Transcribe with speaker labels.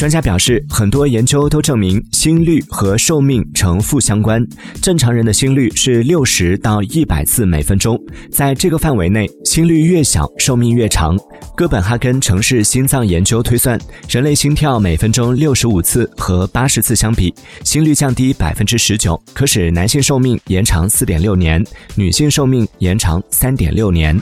Speaker 1: 专家表示很多研究都证明心率和寿命呈负相关正常人的心率是六十到一百次每分钟。在这个范围内心率越小寿命越长。哥本哈根城市心脏研究推算人类心跳每分钟六十五次和八十次相比心率降低百分之十九可使男性寿命延长四点六年女性寿命延长三点六年。